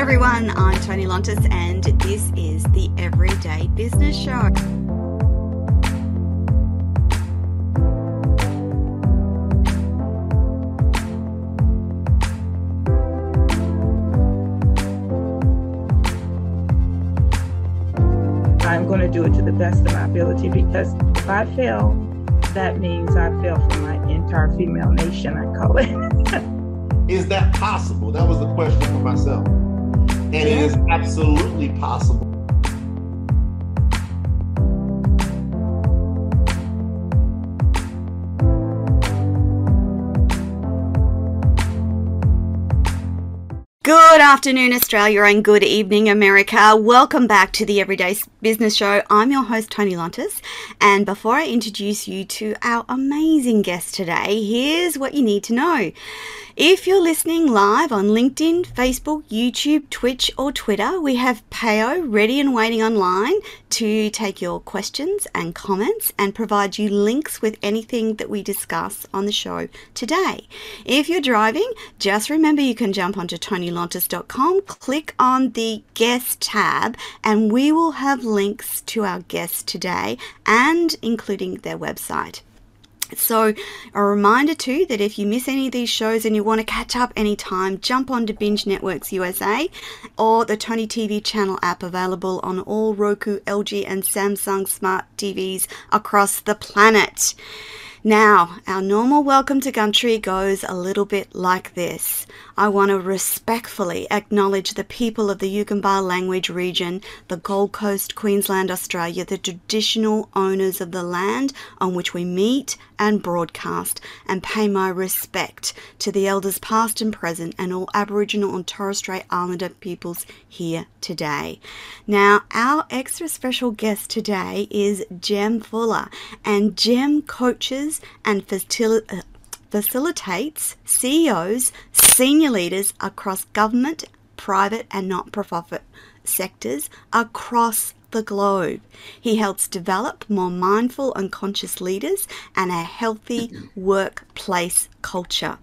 everyone, I'm Toni Lontis, and this is the Everyday Business Show. I'm going to do it to the best of my ability because if I fail, that means I fail for my entire female nation, I call it. is that possible? That was the question for myself. And it is absolutely possible. Good afternoon, Australia, and good evening, America. Welcome back to the Everyday Business Show. I'm your host, Toni Lontis. And before I introduce you to our amazing guest today, here's what you need to know. If you're listening live on LinkedIn, Facebook, YouTube, Twitch, or Twitter, we have Payo ready and waiting online to take your questions and comments and provide you links with anything that we discuss on the show today. If you're driving, just remember you can jump onto tonilontis.com, click on the guest tab, and we will have links to our guests today and including their website. So, a reminder too that if you miss any of these shows and you want to catch up anytime, jump onto Binge Networks USA or the Toni TV channel app available on all Roku, LG, and Samsung smart TVs across the planet. Now, our normal welcome to country goes a little bit like this. I want to respectfully acknowledge the people of the Yugambeh language region, the Gold Coast, Queensland, Australia, the traditional owners of the land on which we meet and broadcast, and pay my respect to the elders past and present and all Aboriginal and Torres Strait Islander peoples here today. Now, our extra special guest today is Jem Fuller, and Jem coaches and uh, facilitates facilitates CEOs, senior leaders across government, private, and not for profit sectors across the globe. He helps develop more mindful and conscious leaders and a healthy workplace culture.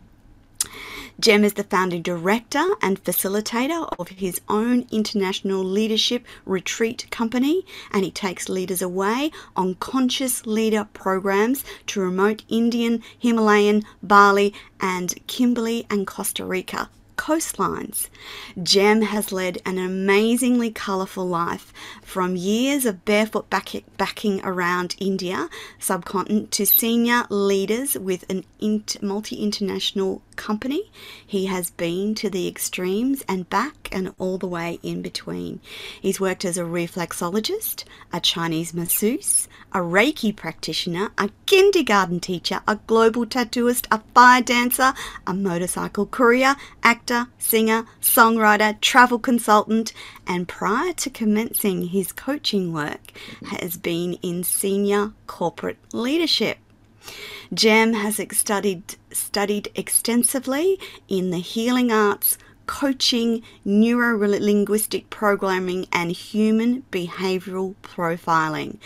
Jem is the founding director and facilitator of his own international leadership retreat company, and he takes leaders away on conscious leader programs to remote Indian, Himalayan, Bali, and Kimberley and Costa Rica coastlines. Jem has led an amazingly colourful life from years of barefoot backing around India subcontinent to senior leaders with an multi international company. He has been to the extremes and back and all the way in between. He's worked as a reflexologist, a Chinese masseuse, a Reiki practitioner, a kindergarten teacher, a global tattooist, a fire dancer, a motorcycle courier, actor, singer, songwriter, travel consultant, and prior to commencing his coaching work, has been in senior corporate leadership. Jem has studied, studied extensively in the healing arts, coaching, neuro linguistic programming, and human behavioral profiling.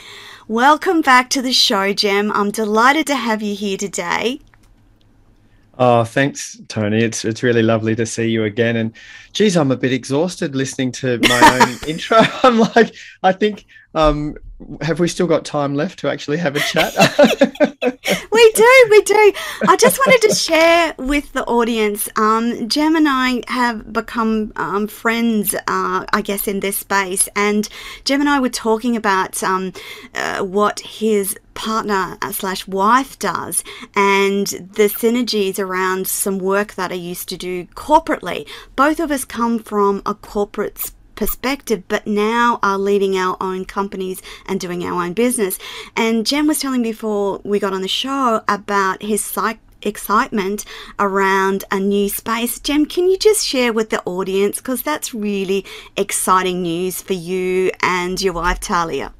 Welcome back to the show, Jem. I'm delighted to have you here today. Oh, thanks, Toni. It's it's really lovely to see you again. And geez, I'm a bit exhausted listening to my own intro. I'm like, I think um, have we still got time left to actually have a chat? we do, we do. I just wanted to share with the audience. Um, Jem and I have become um, friends, uh, I guess, in this space. And Jem and I were talking about um, uh, what his partner uh, slash wife does and the synergies around some work that I used to do corporately. Both of us come from a corporate space perspective, but now are leading our own companies and doing our own business. And Jem was telling before we got on the show about his psych excitement around a new space. Jem, can you just share with the audience because that's really exciting news for you and your wife Talia.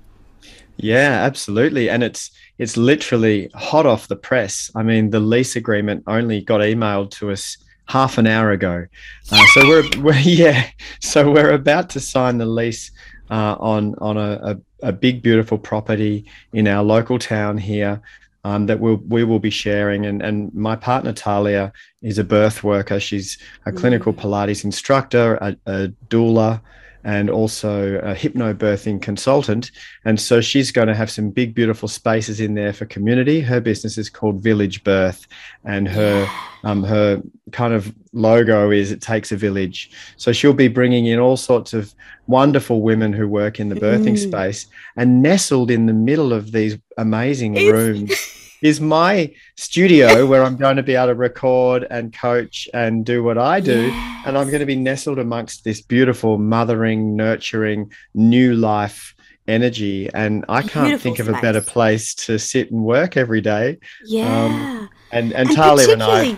Yeah, absolutely. And it's it's literally hot off the press. I mean, the lease agreement only got emailed to us half an hour ago. Uh, so we're, we're, yeah, so we're about to sign the lease uh, on on a, a, a, big beautiful property in our local town here. um, that we'll, we will be sharing. And, and my partner, Talia, is a birth worker. She's a clinical Pilates instructor, a, a doula, and also a hypnobirthing consultant. And so she's going to have some big, beautiful spaces in there for community. Her business is called Village Birth, and her um, her kind of logo is "It takes a village." So she'll be bringing in all sorts of wonderful women who work in the birthing Mm. space, and nestled in the middle of these amazing Is- rooms. Is my studio where I'm going to be able to record and coach and do what I do and I'm going to be nestled amongst this beautiful, mothering, nurturing, new life energy. And I can't Beautiful think of a better place to sit and work every day. Um, yeah. And and, and Talia and I,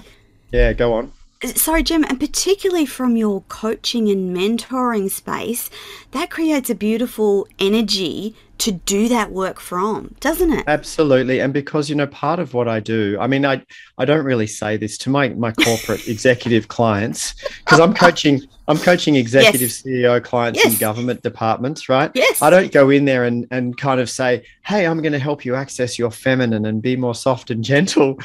yeah, go on. Sorry, Jem, and particularly from your coaching and mentoring space, that creates a beautiful energy to do that work from, doesn't it? Absolutely. And because, you know, part of what I do, I mean, I, I don't really say this to my, my corporate executive clients because I'm coaching, I'm coaching executive CEO clients in government departments, right? Yes. I don't go in there and, and kind of say, hey, I'm going to help you access your feminine and be more soft and gentle.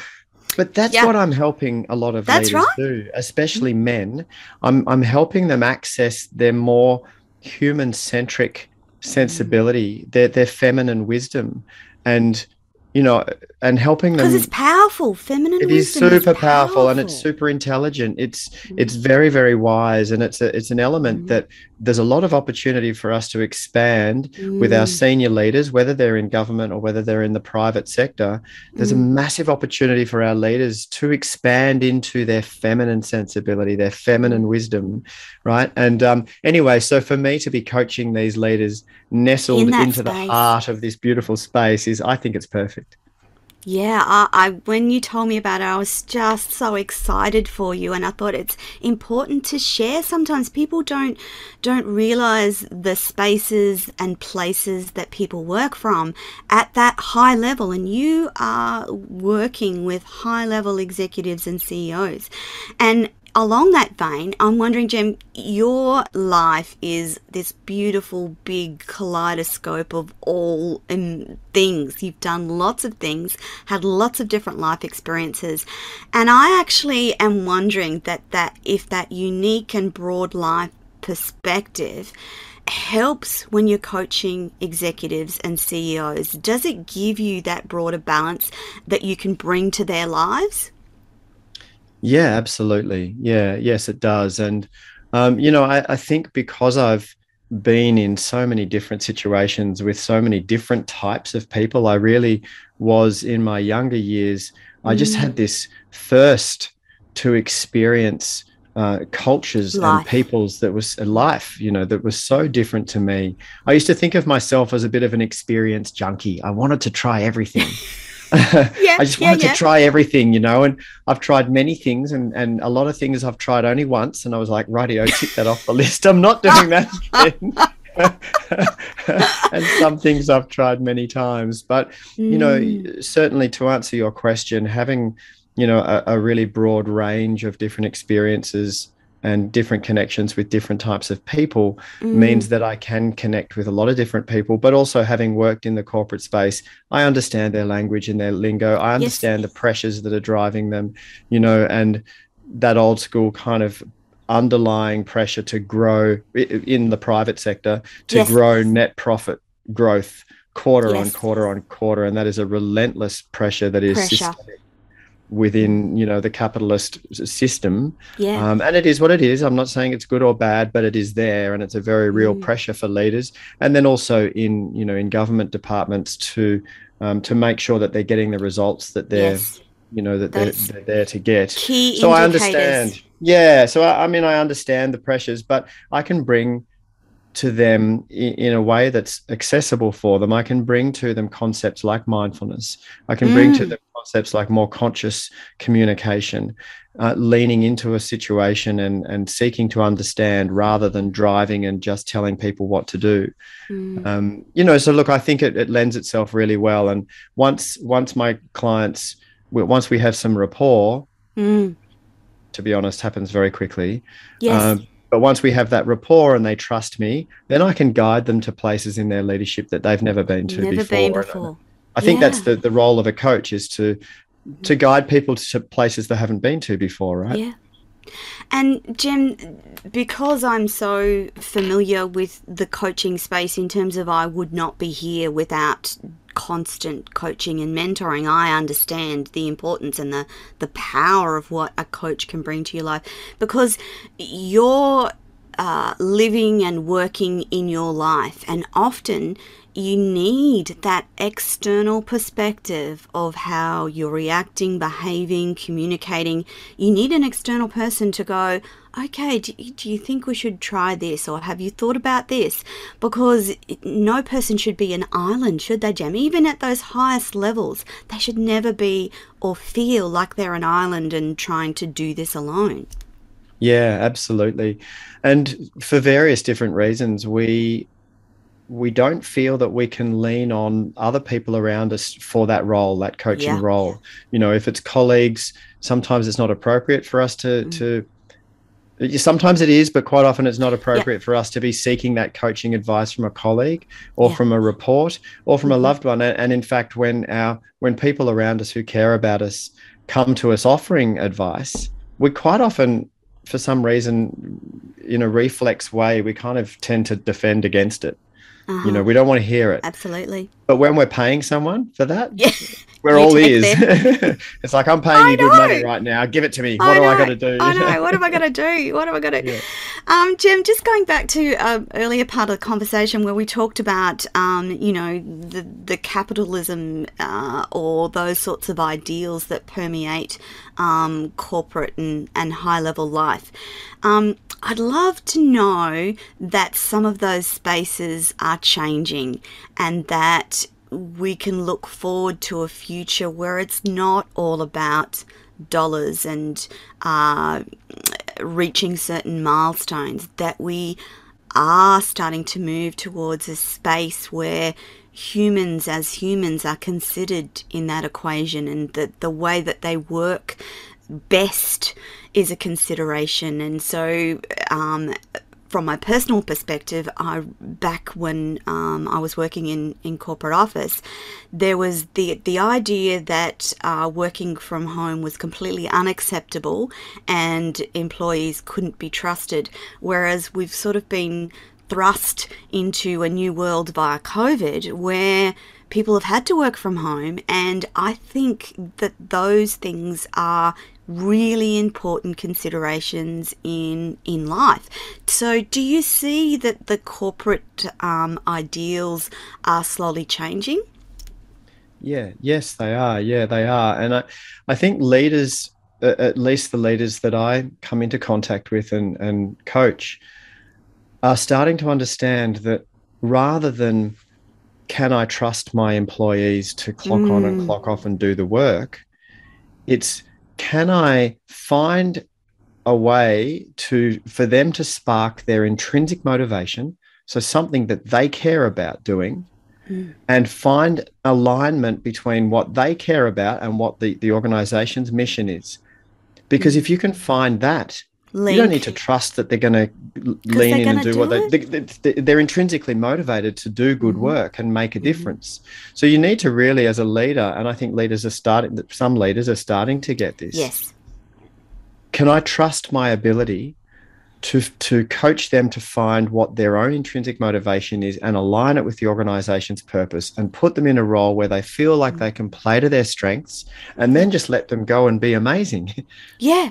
But that's Yeah. what I'm helping a lot of That's leaders right. do, especially mm-hmm. men. I'm, I'm helping them access their more human centric sensibility, their, their feminine wisdom, and, you know, and helping them. Because it's powerful. Feminine It is super powerful and it's super intelligent. It's Mm. it's very very wise and it's a, it's an element Mhm. that there's a lot of opportunity for us to expand with our Mm. senior leaders, whether they're in government or whether they're in the private sector. There's a Mm. massive opportunity for our leaders to expand into their feminine sensibility, their feminine Mm. wisdom, right? And um, anyway, so for me to be coaching these leaders nestled In into the heart of this beautiful space is, I think, it's perfect. Yeah, I, I when you told me about it, I was just so excited for you, and I thought it's important to share. Sometimes people don't don't realize the spaces and places that people work from at that high level, and you are working with high level executives and CEOs, and along that vein, I'm wondering, Jem, your life is this beautiful, big kaleidoscope of all um, things. You've done lots of things, had lots of different life experiences, and I actually am wondering that that if that unique and broad life perspective helps when you're coaching executives and CEOs. Does it give you that broader balance that you can bring to their lives? Yeah, absolutely. Yeah, yes, it does. And, um, you know, I, I think because I've been in so many different situations with so many different types of people, I really was in my younger years, I just Mm. had this thirst to experience uh, cultures Life. and peoples that was a life, you know, that was so different to me. I used to think of myself as a bit of an experience junkie. I wanted to try everything. Yeah, I just yeah, wanted yeah. to try everything, you know, and I've tried many things and, and a lot of things I've tried only once. And I was like, rightio, tick that off the list. I'm not doing that again. and some things I've tried many times. But, you know, Mm. certainly to answer your question, having, you know, a, a really broad range of different experiences and different connections with different types of people Mm. means that I can connect with a lot of different people, but also having worked in the corporate space, I understand their language and their lingo. I understand the pressures that are driving them, you know, and that old school kind of underlying pressure to grow in the private sector, to Yes. grow net profit growth quarter on quarter on quarter. And that is a relentless pressure that is Pressure. systemic within, you know, the capitalist system. yeah. Um, and it is what it is. I'm not saying it's good or bad, but it is there, and it's a very real Mm. pressure for leaders. And then also in you know in government departments to um, to make sure that they're getting the results that they're yes. you know that they're, they're there to get. Key So I understand. Yeah. So I, I mean, I understand the pressures, but I can bring to them in, a way that's accessible for them. I can bring to them concepts like mindfulness. I can bring to Mm. them concepts like more conscious communication, uh, leaning into a situation and and seeking to understand rather than driving and just telling people what to do. Mm. Um, you know, so look, I think it, it lends itself really well. And once once my clients, once we have some rapport, Mm. to be honest, happens very quickly. Yes. Um, but once we have that rapport and they trust me, then I can guide them to places in their leadership that they've never been to Never before. been before. I think Yeah. that's the, the role of a coach is to to guide people to places they haven't been to before, right? Yeah. And Jem, because I'm so familiar with the coaching space in terms of I would not be here without constant coaching and mentoring, I understand the importance and the, the power of what a coach can bring to your life because you're uh, living and working in your life, and often you need that external perspective of how you're reacting, behaving, communicating. You need an external person to go, okay, do, you think we should try this? Or have you thought about this? Because no person should be an island, should they, Jem? Even at those highest levels, they should never be or feel like they're an island and trying to do this alone. Yeah, absolutely. And for various different reasons, we we don't feel that we can lean on other people around us for that role, that coaching Yeah. role. You know, if it's colleagues, sometimes it's not appropriate for us to Mm. to sometimes it is, but quite often it's not appropriate for us to be seeking that coaching advice from a colleague or Yeah. from a report or from a Mhm. loved one. And, and in fact, when our when people around us who care about us come to us offering advice, we quite often, for some reason, in a reflex way, we kind of tend to defend against it. You know, Uh-huh. we don't want to hear it. Absolutely. But when we're paying someone for that, Yeah. we're You all ears. it's like I'm paying I you good money right now. Give it to me. I What do I know, got to do? I know. What am I going to do? What am I going to? Yeah. Um, Jem, just going back to um, earlier part of the conversation where we talked about, um, you know, the the capitalism uh, or those sorts of ideals that permeate um, corporate and, and high level life. Um, I'd love to know that some of those spaces are changing and that we can look forward to a future where it's not all about dollars and uh, reaching certain milestones, that we are starting to move towards a space where humans as humans are considered in that equation and that the way that they work best is a consideration. And so, um, from my personal perspective, I back when um, I was working in, in corporate office, there was the the idea that uh, working from home was completely unacceptable and employees couldn't be trusted. Whereas we've sort of been thrust into a new world via COVID where people have had to work from home, and I think that those things are really important considerations in in life. So, do you see that the corporate um, ideals are slowly changing? Yeah, yes, they are. Yeah, they are. And I, I think leaders, at least the leaders that I come into contact with and, and coach, are starting to understand that rather than can I trust my employees to clock on and Mm. clock off and do the work, it's can I find a way to for them to spark their intrinsic motivation, so something that they care about doing, Mm. and find alignment between what they care about and what the, the organization's mission is. Because if you can find that, you don't need to trust that they're going to lean in and do, do what they, it? they, they they're intrinsically motivated to do good Mhm. work and make a Mhm. difference. So you need to really, as a leader, and I think leaders are starting. Some leaders are starting to get this. Yes. Can I trust my ability to to coach them to find what their own intrinsic motivation is and align it with the organization's purpose and put them in a role where they feel like Mm. they can play to their strengths and then just let them go and be amazing. Yeah,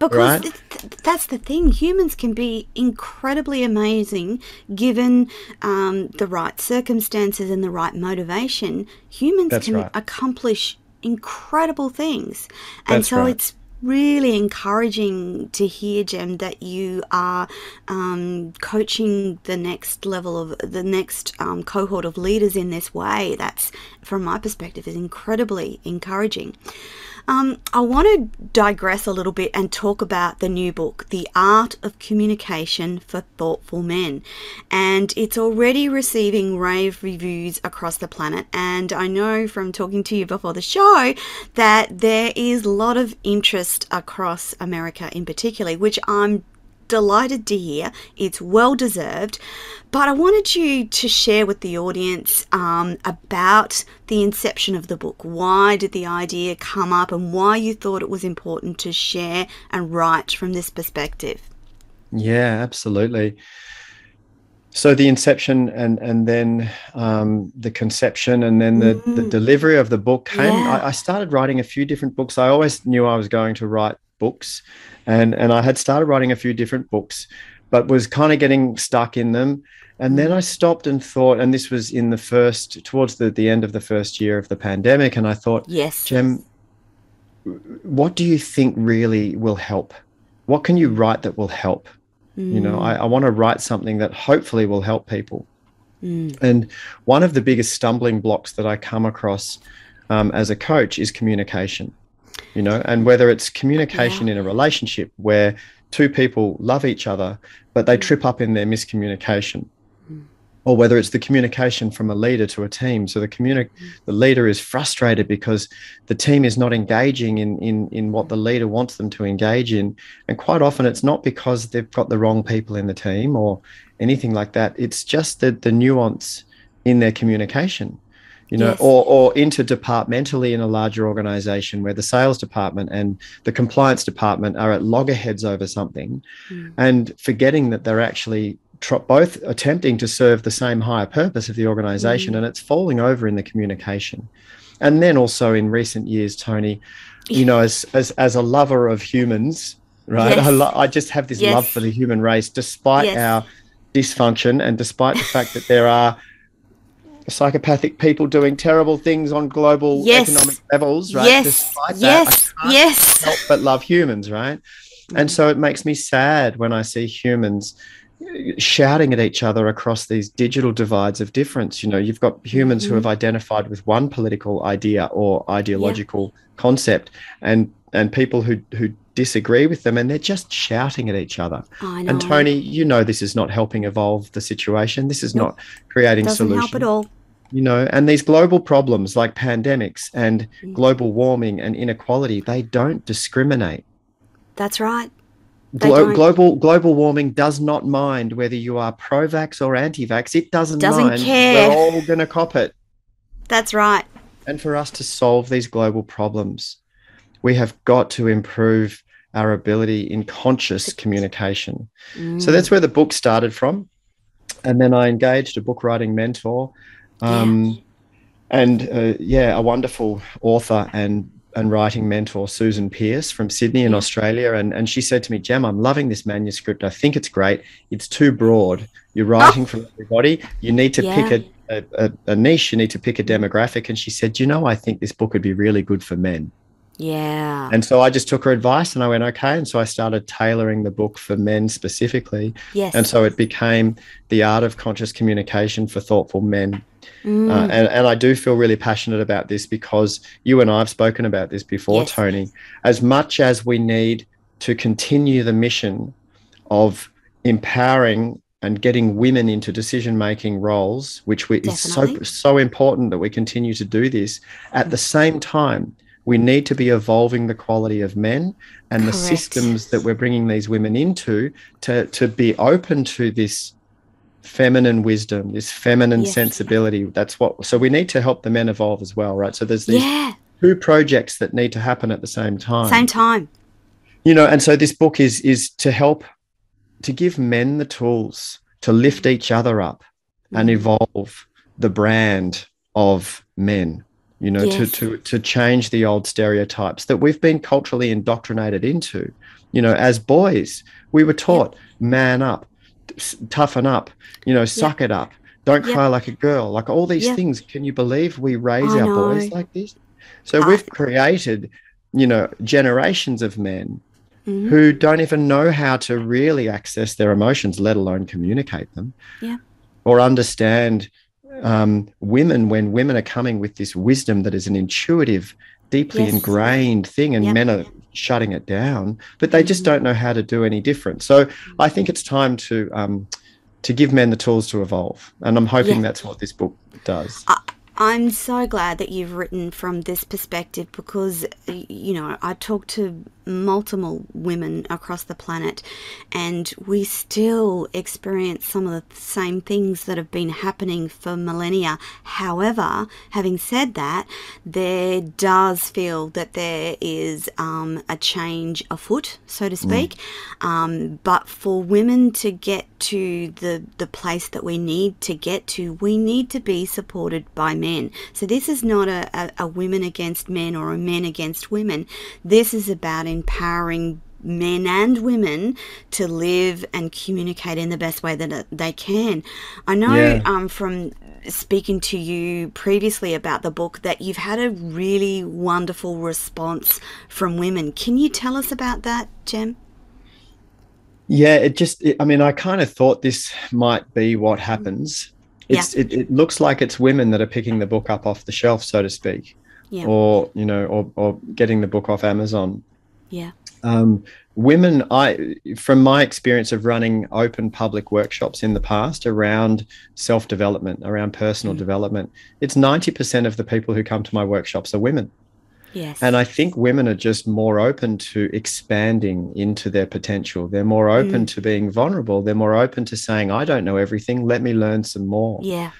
because Right? th- th- that's the thing. Humans can be incredibly amazing given um, the right circumstances and the right motivation. Humans That's can right. accomplish incredible things. And That's so right. it's really encouraging to hear, Jem, that you are um, coaching the next level of the next um, cohort of leaders in this way. That's, from my perspective, is incredibly encouraging. Um, I want to digress a little bit and talk about the new book, The Art of Communication for Thoughtful Men. And it's already receiving rave reviews across the planet. And I know from talking to you before the show that there is a lot of interest across America in particular, which I'm delighted to hear. It's well deserved. But I wanted you to share with the audience um, about the inception of the book. Why did the idea come up and why you thought it was important to share and write from this perspective? Yeah, absolutely. So the inception and and then um, the conception and then the, mm. the delivery of the book came. Yeah. I, I, started writing a few different books. I always knew I was going to write books, and and I had started writing a few different books, but was kind of getting stuck in them. And then I stopped and thought, and this was in the first, towards the, the end of the first year of the pandemic. And I thought, yes, Jem, what do you think really will help? What can you write that will help? Mm. You know, I, I want to write something that hopefully will help people. Mm. And one of the biggest stumbling blocks that I come across um, as a coach is communication. You know, and whether it's communication yeah. in a relationship where two people love each other, but they mm. trip up in their miscommunication or whether it's the communication from a leader to a team. So the communi- the leader is frustrated because the team is not engaging in, in, in what the leader wants them to engage in. And quite often it's not because they've got the wrong people in the team or anything like that. It's just the, the nuance in their communication. You know, yes. or, or interdepartmentally in a larger organization where the sales department and the compliance department are at loggerheads over something mm. and forgetting that they're actually tr- both attempting to serve the same higher purpose of the organization, mm. and it's falling over in the communication. And then also in recent years, Toni, you know, as as as a lover of humans, right? Yes. I, lo- I just have this yes. love for the human race, despite our dysfunction and despite the fact that there are psychopathic people doing terrible things on global yes. economic levels, right? Yes. Despite yes. that, yes. help but love humans, right? And mm. so it makes me sad when I see humans shouting at each other across these digital divides of difference. You know, you've got humans mm-hmm. who have identified with one political idea or ideological yeah. concept, and and people who who disagree with them, and they're just shouting at each other. And Toni, you know, this is not helping evolve the situation. This is nope. not creating Doesn't solutions. help at all. You know, and these global problems like pandemics and mm-hmm. global warming and inequality, they don't discriminate. That's right. Glo- global global warming does not mind whether you are pro-vax or anti-vax. It doesn't, doesn't mind. care. We're all going to cop it. That's right. And for us to solve these global problems, we have got to improve our ability in conscious communication. Mm. So that's where the book started from. And then I engaged a book writing mentor. Um, yeah. And uh, yeah, a wonderful author and and writing mentor Susan Pierce from Sydney in Australia, and and she said to me, "Jem, I'm loving this manuscript. I think it's great. It's too broad. You're writing oh. for everybody. You need to yeah. pick a, a, a niche. You need to pick a demographic." And she said, "You know, I think this book would be really good for men." Yeah. And so I just took her advice and I went, okay. And so I started tailoring the book for men specifically. Yes. And so it became The Art of Conscious Communication for Thoughtful Men. Mm. Uh, and, and I do feel really passionate about this because you and I have spoken about this before, yes. Toni. As much as we need to continue the mission of empowering and getting women into decision making roles, which we, is so so important that we continue to do this. At the same time, we need to be evolving the quality of men and Correct. the systems that we're bringing these women into to, to be open to this feminine wisdom, this feminine yes. sensibility. That's what, so we need to help the men evolve as well, right? So there's these yeah. two projects that need to happen at the same time. Same time. You know, and so this book is is to help to give men the tools to lift each other up and mm. evolve the brand of men you know, yes. to, to, to change the old stereotypes that we've been culturally indoctrinated into. You know, as boys, we were taught yep. man up, toughen up, you know, suck yep. it up, don't yep. cry like a girl, like all these things. Can you believe we raise I our know. boys like this? So I... we've created, you know, generations of men mm-hmm. who don't even know how to really access their emotions, let alone communicate them. Yeah. Or understand um, women when women are coming with this wisdom that is an intuitive, deeply yes. ingrained thing, and yep. men are shutting it down, but they just mm-hmm. don't know how to do any different. So I think it's time to um, to give men the tools to evolve, and I'm hoping yeah. that's what this book does. I- I'm so glad that you've written from this perspective because, you know, I talk to multiple women across the planet, and we still experience some of the same things that have been happening for millennia. However, having said that, there does feel that there is um, a change afoot, so to speak. Mm. Um, but for women to get to the the place that we need to get to, we need to be supported by men. So this is not a, a, a women against men or a men against women. This is about empowering men and women to live and communicate in the best way that they can. I know yeah. um, from speaking to you previously about the book that you've had a really wonderful response from women. Can you tell us about that, Jem? Yeah, it just, it, I mean, I kind of thought this might be what happens. It's, yeah. it, it looks like it's women that are picking the book up off the shelf, so to speak, yeah. or, you know, or, or getting the book off Amazon. Yeah. Um, women, I, from my experience of running open public workshops in the past around self development, around personal mm. development, it's 90% of the people who come to my workshops are women. Yes. And I think women are just more open to expanding into their potential. They're more open mm. to being vulnerable. They're more open to saying, I don't know everything. Let me learn some more. Yeah.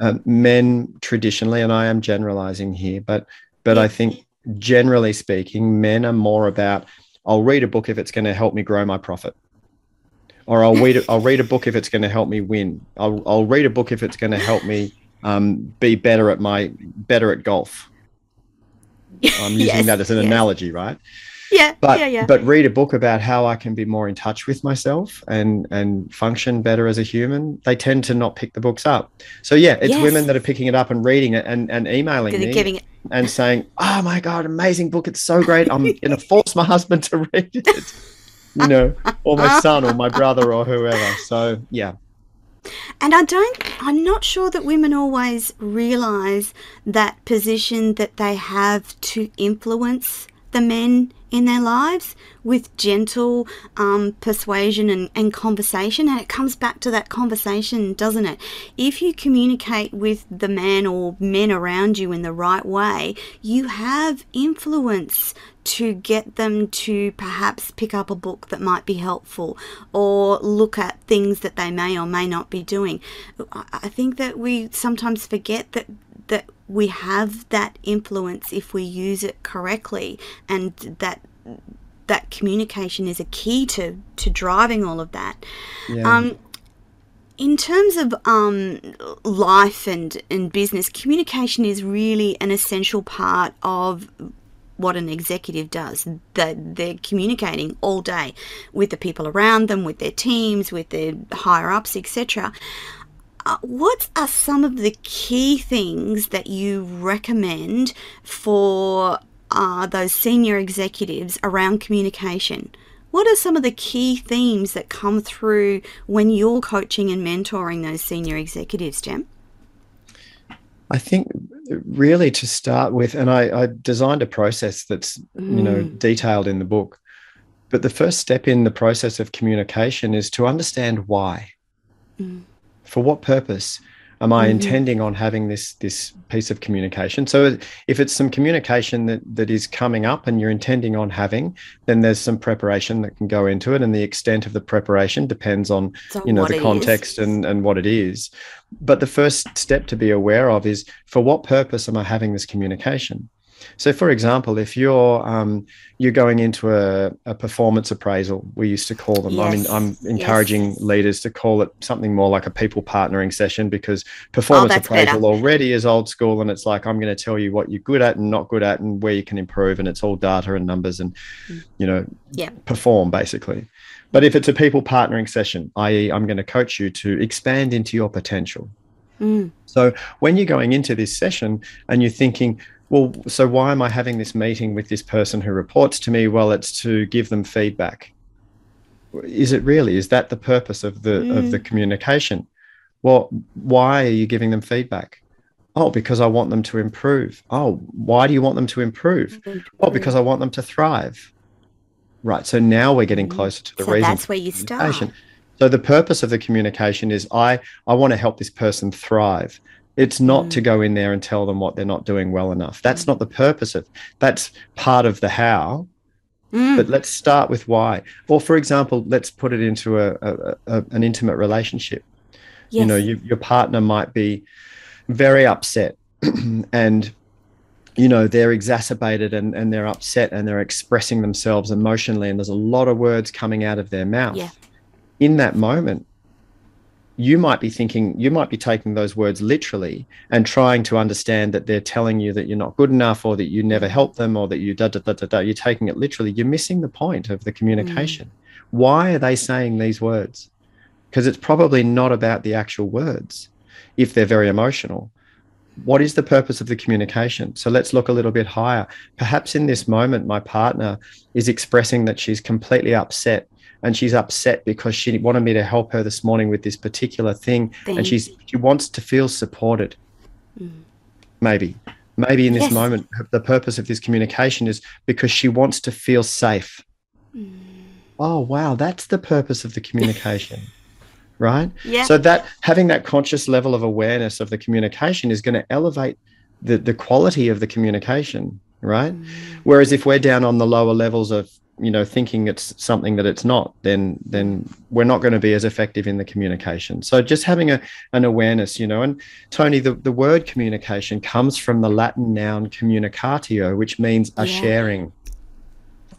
Um, men traditionally, and I am generalizing here, but but yeah. I think generally speaking, men are more about I'll read a book if it's going to help me grow my profit. Or I'll read I'll read a book if it's going to help me win. I'll I'll read a book if it's going to help me um, be better at my better at golf I'm using yes, that as an yes. analogy, right? Yeah, but, yeah, yeah. But read a book about how I can be more in touch with myself and and function better as a human. They tend to not pick the books up. So yeah, it's yes. women that are picking it up and reading it and, and emailing me giving it. and saying, "Oh my god, amazing book! It's so great! I'm going to force my husband to read it." You know, or my son, or my brother, or whoever. So yeah, and I don't, I'm not sure that women always realize that position that they have to influence the men in their lives with gentle um, persuasion and, and conversation. And it comes back to that conversation, doesn't it? If you communicate with the man or men around you in the right way, you have influence to get them to perhaps pick up a book that might be helpful or look at things that they may or may not be doing. I think that we sometimes forget that that we have that influence if we use it correctly and that that communication is a key to to driving all of that. Yeah. Um, in terms of um, life and, and business, communication is really an essential part of what an executive does. That they're communicating all day with the people around them, with their teams, with their higher ups, etc. Uh, what are some of the key things that you recommend for uh, those senior executives around communication? What are some of the key themes that come through when you're coaching and mentoring those senior executives, Jem? I think really to start with, and I, I designed a process that's mm. you know mm. detailed in the book. But the first step in the process of communication is to understand why. Mm. For what purpose am I mm-hmm. intending on having this this piece of communication? So if it's some communication that that is coming up and you're intending on having, then there's some preparation that can go into it, and the extent of the preparation depends on so you know the context and and what it is. But the first step to be aware of is for what purpose am I having this communication? So, for example, if you're um, you're going into a, a, performance appraisal, we used to call them. Yes. I mean, I'm encouraging yes. leaders to call it something more like a people partnering session because performance oh, appraisal better. already is old school, and it's like I'm going to tell you what you're good at and not good at, and where you can improve, and it's all data and numbers, and mm. you know, yeah. perform basically. But if it's a people partnering session, i.e., I'm going to coach you to expand into your potential. Mm. So when you're going into this session and you're thinking, well, so why am I having this meeting with this person who reports to me? Well, it's to give them feedback. Is it really? Is that the purpose of the mm. of the mm. communication? Well, why are you giving them feedback? Oh, because I want them to improve. Oh, why do you want them to improve? Oh, because I want them to thrive. Right. So now we're getting mm. closer to the so reason. That's where you start. So the purpose of the communication is I I want to help this person thrive. It's not mm. to go in there and tell them what they're not doing well enough. That's mm. not the purpose of. That's part of the how, Mm. But let's start with why. Or, for example, let's put it into a, a, a an intimate relationship. yes. You know, you, your partner might be very upset and you know they're exacerbated and, and they're upset and they're expressing themselves emotionally and there's a lot of words coming out of their mouth Yeah. in that moment you might be thinking you might be taking those words literally and trying to understand that they're telling you that you're not good enough or that you never mm. help them or that you da da da da da. You're taking it literally. You're missing the point of the communication. Mm. Why are they saying these words? Because it's probably not about the actual words if they're very emotional. What is the purpose of the communication? So let's look a little bit higher. Perhaps in this moment my partner is expressing that she's completely upset and she's upset because she wanted me to help her this morning with this particular thing Thing. and she's she wants to feel supported Mm. maybe maybe in this Yes. moment the purpose of this communication is because she wants to feel safe Mm. oh wow that's the purpose of the communication right Yeah. so that having that conscious level of awareness of the communication is going to elevate the the quality of the communication right Mm. whereas if we're down on the lower levels of you know thinking it's something that it's not then then we're not going to be as effective in the communication so just having a an awareness you know and toni the, the word communication comes from the latin noun communicatio which means a Yeah. sharing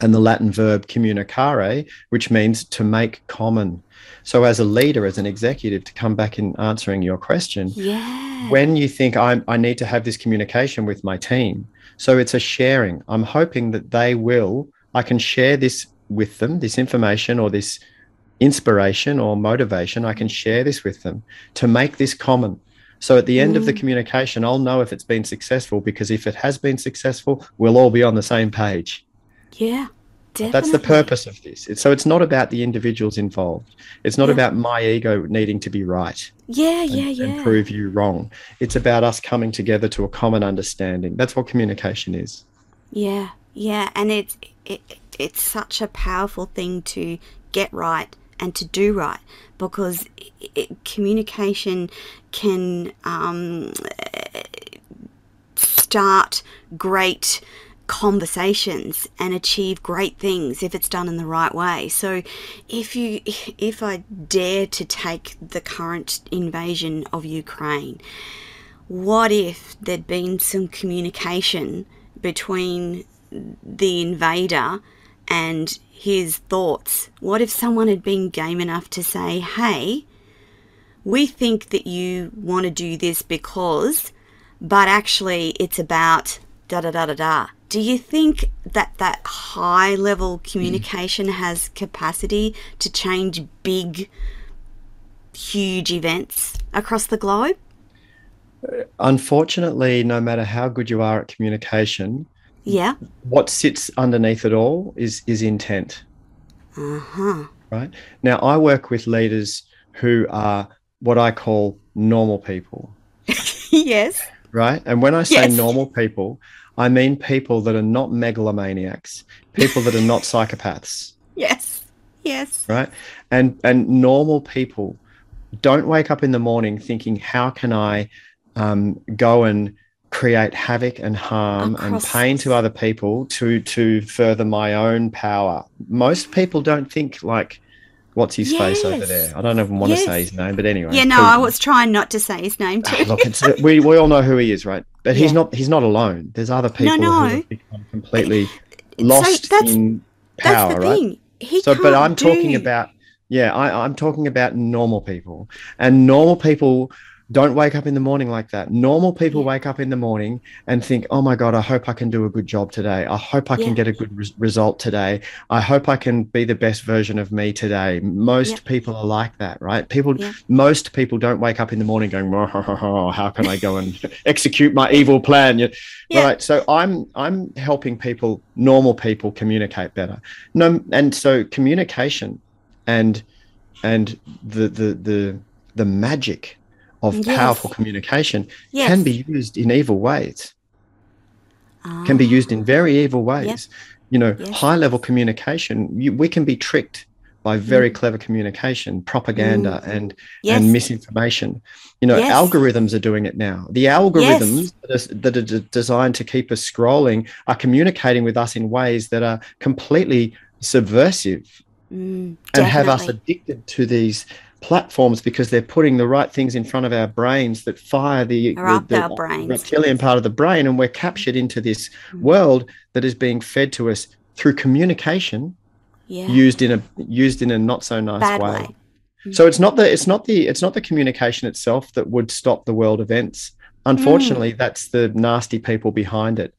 and the latin verb communicare which means to make common so as a leader as an executive to come back in answering your question yeah. when you think I'm, I need to have this communication with my team. So it's a sharing. I'm hoping that they will, I can share this with them, this information or this inspiration or motivation. I can share this with them to make this common. So at the end of the Mm. communication, I'll know if it's been successful because if it has been successful, we'll all be on the same page. yeah. Definitely. That's the purpose of this. So it's not about the individuals involved. It's not Yeah. about my ego needing to be right Yeah, and, yeah, and yeah. prove you wrong. It's about us coming together to a common understanding. That's what communication is. Yeah, yeah, and it's it, it's such a powerful thing to get right and to do right because i it, communication can um, start great conversations and achieve great things if it's done in the right way. So if you if I dare to take the current invasion of Ukraine, what if there'd been some communication between the invader and his thoughts? What if someone had been game enough to say, hey, we think that you want to do this because, but actually it's about da da da da da. Do you think that that high level hmm. communication has capacity to change big, huge events across the globe? Uh, unfortunately, no matter how good you are at communication, Yeah. what sits underneath it all is is intent. Uh huh. Right now, I work with leaders who are what I call normal people. yes. Right, and when I say Yes. normal people, I mean people that are not megalomaniacs, people that are not psychopaths. Yes. Yes. right and and normal people don't wake up in the morning thinking how can i um, go and create havoc and harm and pain to other people to to further my own power most people don't think like what's his face over there i don't even want Yes. to say his name but anyway Yeah, no. I was trying not to say his name too. Look, it's, we, we all know who he is, right? But he's not he's not alone. There's other people no. who have become completely So lost that's- in That's power, the right? thing. He so but i'm talking about yeah I, i'm talking about normal people and normal people don't wake up in the morning like that. Normal people wake up in the morning and think oh my god i hope i can do a good job today. I hope i Yeah. can get a good res- result today. I hope i can be the best version of me today. Most Yeah. people are like that right? People Yeah. most people don't wake up in the morning going "Oh, oh, oh, oh, how can i go and execute my evil plan? Right? So i'm i'm helping people normal people communicate better. No and so communication and and the the the the magic of Yes. powerful communication yes. can be used in evil ways can be Ah. used in very evil ways you know Yes. high level communication you, we can be tricked by very clever communication, propaganda, Mm. and and misinformation. You know, algorithms are doing it now. The algorithms that, are, that are d- designed to keep us scrolling are communicating with us in ways that are completely subversive Mm, and have us addicted to these platforms because they're putting the right things in front of our brains that fire the, the- the reptilian part of the brain and we're captured into this Mm. world that is being fed to us through communication Yeah. used in a used in a not so nice Bad way. way. So it's not the it's not the it's not the communication itself that would stop the world events. Unfortunately, that's the nasty people behind it.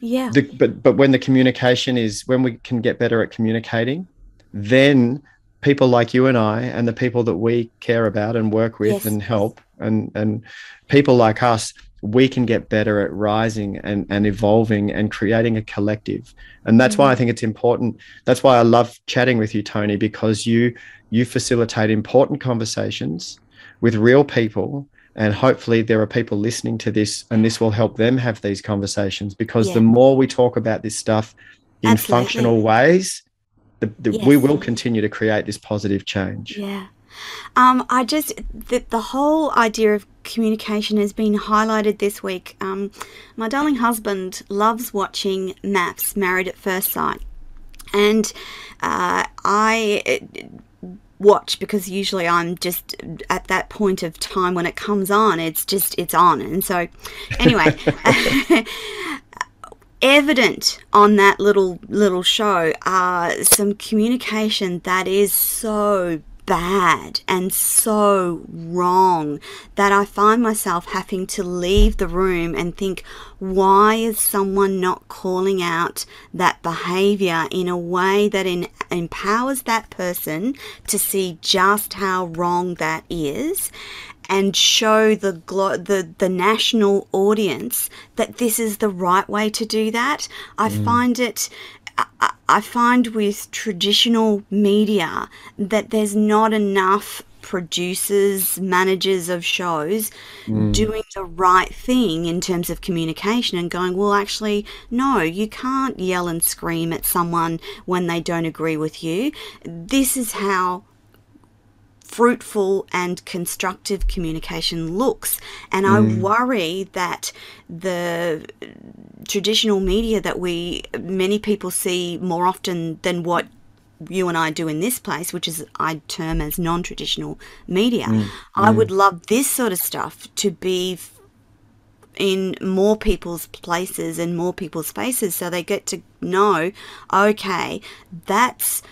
Yeah. The, but but when the communication is when we can get better at communicating, then people like you and I and the people that we care about and work with Yes. and help and and people like us we can get better at rising and, and evolving and creating a collective and that's why i mm-hmm. think it's important that's why i love chatting with you toni because you you facilitate important conversations with real people and hopefully there are people listening to this and this will help them have these conversations because Yeah. the more we talk about this stuff in Absolutely. functional ways the, the, we will continue to create this positive change Yeah. Um, I just the, the whole idea of communication has been highlighted this week. Um, my darling husband loves watching MAFS Married at First Sight, and uh, I uh, watch because usually I'm just at that point of time when it comes on. It's just it's on, and so anyway. evident on that little little show are some communication that is so bad and so wrong that I find myself having to leave the room and think why is someone not calling out that behavior in a way that in, empowers that person to see just how wrong that is and show the glo- the the national audience that this is the right way to do that. I mm. find it. I, I find with traditional media that there's not enough producers, managers of shows mm. doing the right thing in terms of communication and going, well, actually, no, you can't yell and scream at someone when they don't agree with you. This is how fruitful and constructive communication looks. And I mm. worry that the traditional media that we, many people see more often than what you and I do in this place, which is I term as non traditional media. Mm. I mm. would love this sort of stuff to be in more people's places and more people's faces so they get to know okay, that's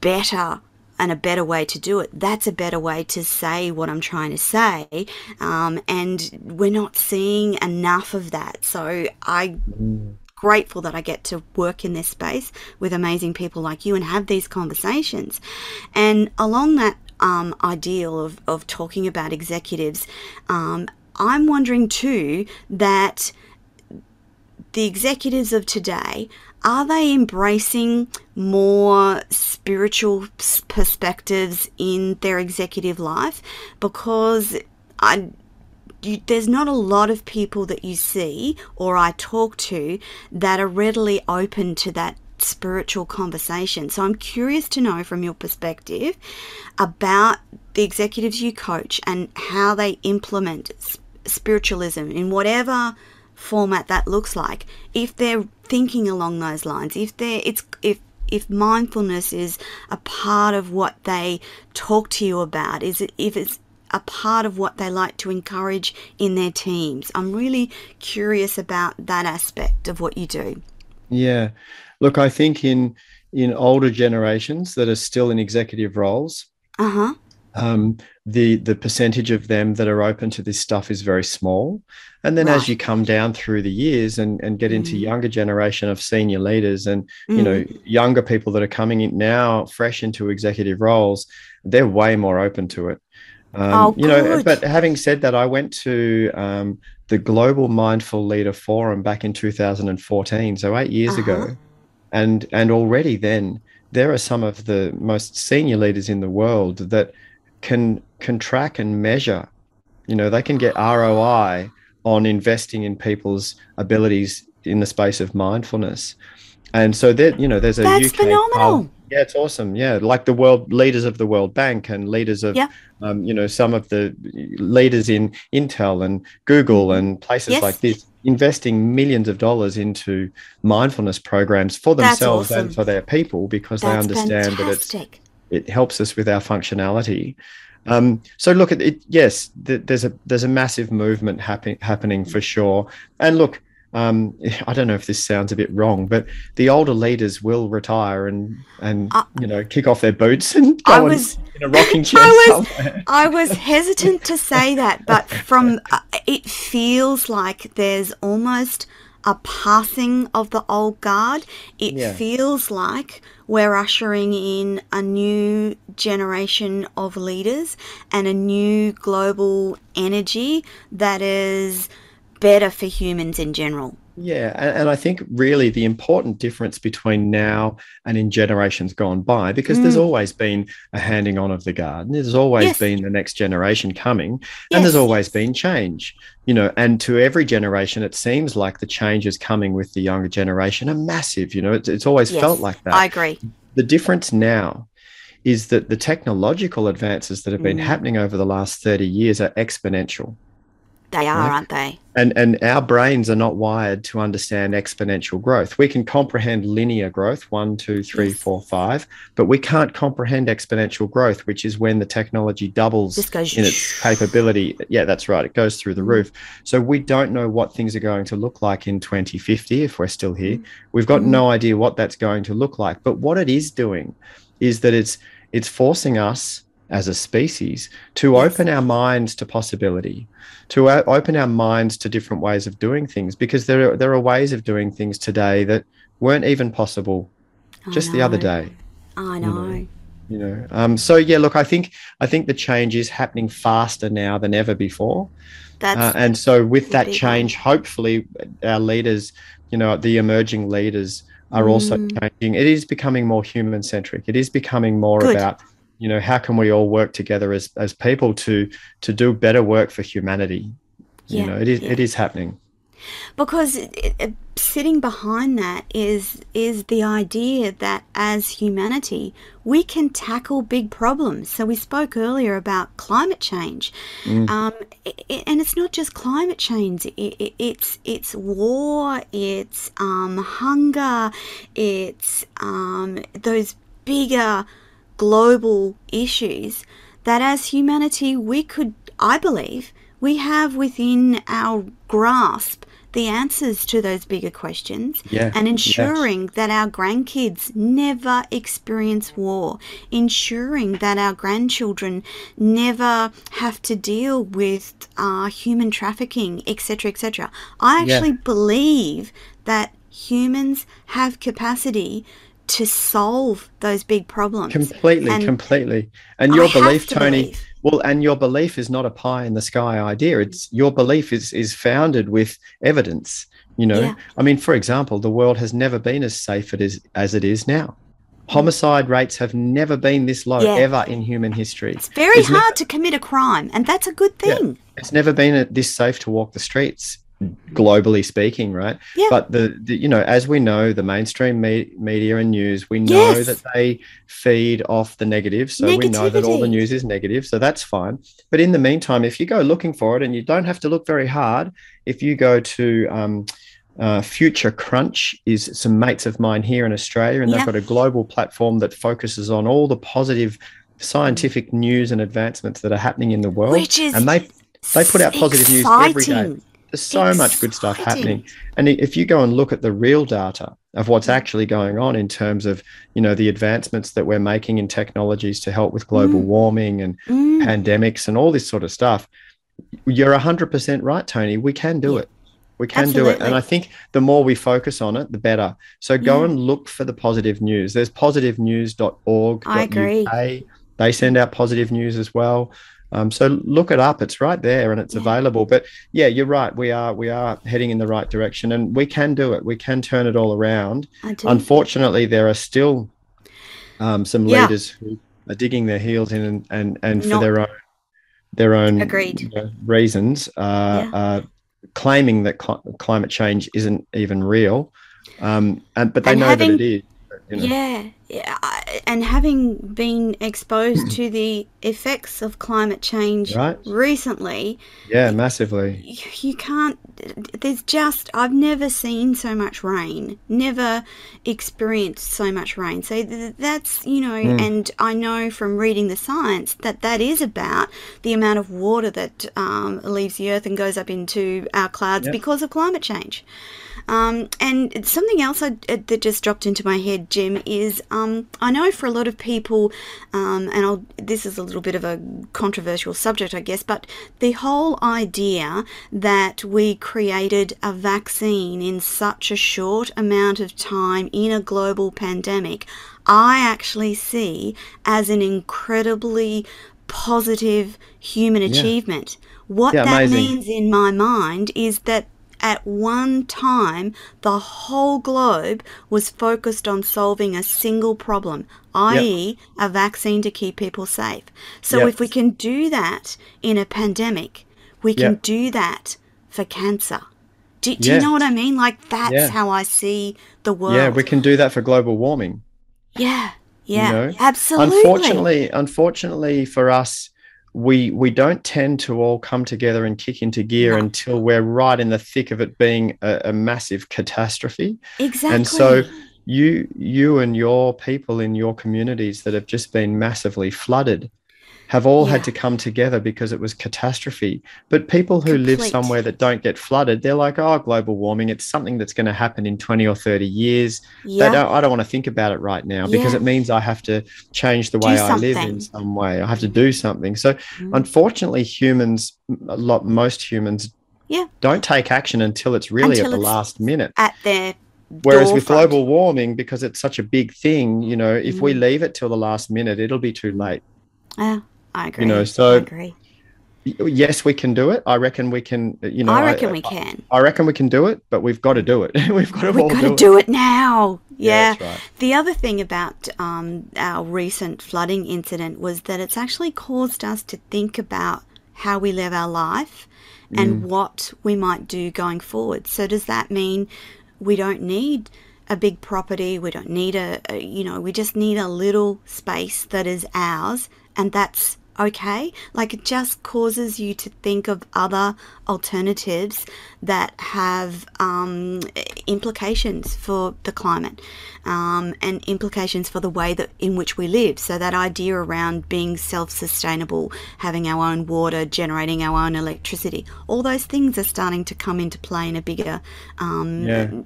better and a better way to do it. That's a better way to say what I'm trying to say. Um, and we're not seeing enough of that. So I am grateful that I get to work in this space with amazing people like you and have these conversations. And along that um, ideal of, of talking about executives, um, I'm wondering too that the executives of today are they embracing more spiritual perspectives in their executive life because I you, there's not a lot of people that you see or I talk to that are readily open to that spiritual conversation. So I'm curious to know from your perspective about the executives you coach and how they implement spiritualism in whatever format that looks like. If they're thinking along those lines, if they're it's if if mindfulness is a part of what they talk to you about, is it if it's a part of what they like to encourage in their teams. I'm really curious about that aspect of what you do. Yeah. Look, I think in in older generations that are still in executive roles, Uh huh. Um, the the percentage of them that are open to this stuff is very small. And then as you come down through the years and, and get into Mm. younger generation of senior leaders and you know younger people that are coming in now fresh into executive roles, they're way more open to it. Um, Oh, you know, good. but having said that, I went to um, the Global Mindful Leader Forum back in 2014, so eight years Uh-huh. ago, and and already then there are some of the most senior leaders in the world that can can track and measure. You know, they can get ROI on investing in people's abilities in the space of mindfulness, and so that you know, there's a That's UK phenomenal. pub- Yeah, it's awesome. Yeah, like the world leaders of the World Bank and leaders of, Yeah. um, you know, some of the leaders in Intel and Google and places Yes. like this, investing millions of dollars into mindfulness programs for themselves awesome. and for their people because they That's understand that it's fantastic. It helps us with our functionality. Um, so look at it. Yes, th- there's a there's a massive movement happening happening for sure. And look, um, I don't know if this sounds a bit wrong, but the older leaders will retire and and Uh, you know kick off their boots and go I was- in a rocking chair I was- somewhere. I was hesitant to say that, but from uh, it feels like there's almost a passing of the old guard. It Yeah. feels like we're ushering in a new generation of leaders and a new global energy that is better for humans in general. Yeah, and, and I think really the important difference between now and in generations gone by, because there's Mm. always been a handing on of the garden, there's always Yes. been the next generation coming, and there's always been change, you know, and to every generation, it seems like the changes coming with the younger generation are massive, you know, it's, it's always Yes, felt like that. I agree. the difference now is that the technological advances that have been Mm. happening over the last 30 years are exponential They are, Right. aren't they? and and our brains are not wired to understand exponential growth. We can comprehend linear growth one two three Yes. four five but we can't comprehend exponential growth which is when the technology doubles goes in its capability. Yeah that's right. It goes through the roof. So we don't know what things are going to look like in 2050 if we're still here. We've got Mm. no idea what that's going to look like. But what it is doing is that it's it's forcing us as a species to Yes. open our minds to possibility to open our minds to different ways of doing things because there are, there are ways of doing things today that weren't even possible I just the other day I you know. know. you know um, so yeah look i think i think the change is happening faster now than ever before That's uh, and so with that change hopefully our leaders you know the emerging leaders are also Mm. changing it is becoming more human centric it is becoming more Good. about you know how can we all work together as as people to to do better work for humanity? Yeah, you know it is yeah. it is happening. Because it, it, it- sitting behind that is is the idea that as humanity we can tackle big problems. So we spoke earlier about climate change. Mm. um, i i and it's not just climate change. It's it's war it's um, hunger it's um, those bigger global issues that as humanity we could i believe we have within our grasp the answers to those bigger questions Yeah, and yes. ensuring that our grandkids never experience war, ensuring that our grandchildren never have to deal with uh, human trafficking, etc., etc. I Yeah. actually believe that humans have capacity to solve those big problems. completely And completely and your have belief to toni believe. well and your belief is not a pie in the sky idea it's your belief is is founded with evidence you know Yeah. i mean for example the world has never been as safe it is as it is now homicide rates have never been this low Yeah. ever in human history It's very There's hard to commit a crime, and that's a good Yeah. thing. it's never been this safe to walk the streets globally speaking right Yeah. but the, the you know as we know the mainstream me- media and news we know Yes. that they feed off the negative so we know that all the news is negative so that's fine but in the meantime if you go looking for it and you don't have to look very hard if you go to um, uh, Future Crunch is some mates of mine here in Australia, and Yeah. they've got a global platform that focuses on all the positive scientific news and advancements that are happening in the world. Which is and they they put out positive news every day. There's so much good stuff Exciting. happening. And if you go and look at the real data of what's actually going on in terms of, you know, the advancements that we're making in technologies to help with global Mm. warming and Mm. pandemics and all this sort of stuff, you're 100% right, Toni. We can do Yeah. it. We can do it. And I think the more we focus on it, the better. So go Yeah. and look for the positive news. There's positivenews.org. I agree. They send out positive news as well. Um, so look it up. It's right there and it's Yeah. available. But yeah, you're right. We are we are heading in the right direction, and we can do it. We can turn it all around. Unfortunately, there are still um, some Yeah. leaders who are digging their heels in and and, and for Not- their own their own Agreed. you know, reasons, uh, Yeah. uh, claiming that cli- climate change isn't even real. Um, and but they And know having- that it is. You know? Yeah, yeah, I- and having been exposed to the effects of climate change Right. recently, Yeah, massively. you, you can't. There's just I've never seen so much rain, never experienced so much rain. So th- that's you know, Mm. and I know from reading the science that that is about the amount of water that um, leaves the earth and goes up into our clouds Yep. because of climate change. Um, and something else I, uh, that just dropped into my head, Jem, is um, I know for a lot of people, um, and I'll, this is a little bit of a controversial subject, I guess, but the whole idea that we created a vaccine in such a short amount of time in a global pandemic, I actually see as an incredibly positive human Yeah. achievement. What Yeah, that means in my mind is that at one time, the whole globe was focused on solving a single problem, i.e., a vaccine to keep people safe. So, Yep. if we can do that in a pandemic, we can Yep. do that for cancer. Do, do you know what I mean? Like, that's Yeah. how I see the world. Yeah, we can do that for global warming. Yeah, yeah, know? absolutely. Unfortunately, unfortunately for us, we we don't tend to all come together and kick into gear No. until we're right in the thick of it being a, a massive catastrophe. exactly. And so you you and your people in your communities that have just been massively flooded have all Yeah. had to come together because it was catastrophe. But people who live somewhere that don't get flooded, they're like, oh, global warming, it's something that's going to happen in 20 or 30 years. They yeah, don't, I don't want to think about it right now because Yeah. it means I have to change the Do way I live in some way. I have to do something. So, Mm. unfortunately, humans, a lot, most humans, Yeah. don't take action until it's really Until at the last minute. at their Whereas with global warming, because it's such a big thing, you know, if we Mm. leave it till the last minute, it'll be too late. Yeah, I agree. know, I agree. Yes, we can do it. I reckon we can. You know, I reckon we can. I reckon we can do it, but we've got to do it. we've got to We've got do to it. do it now. Yeah. that's right. The other thing about um, our recent flooding incident was that it's actually caused us to think about how we live our life and Mm. what we might do going forward. So, does that mean we don't need a big property? We don't need a, a you know, we just need a little space that is ours, and that's okay. Like, it just causes you to think of other alternatives that have um, implications for the climate um, and implications for the way that in which we live. So that idea around being self-sustainable, having our own water, generating our own electricity, all those things are starting to come into play in a bigger, um, Yeah.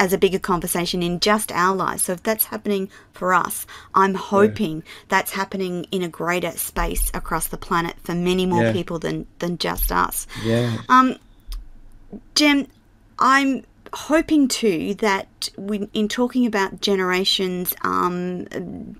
As a bigger conversation in just our lives. So if that's happening for us, I'm hoping that's happening in a greater space across the planet for many more Yeah. people than than just us. Yeah. Um, Jem, I'm hoping too that we, in talking about generations um,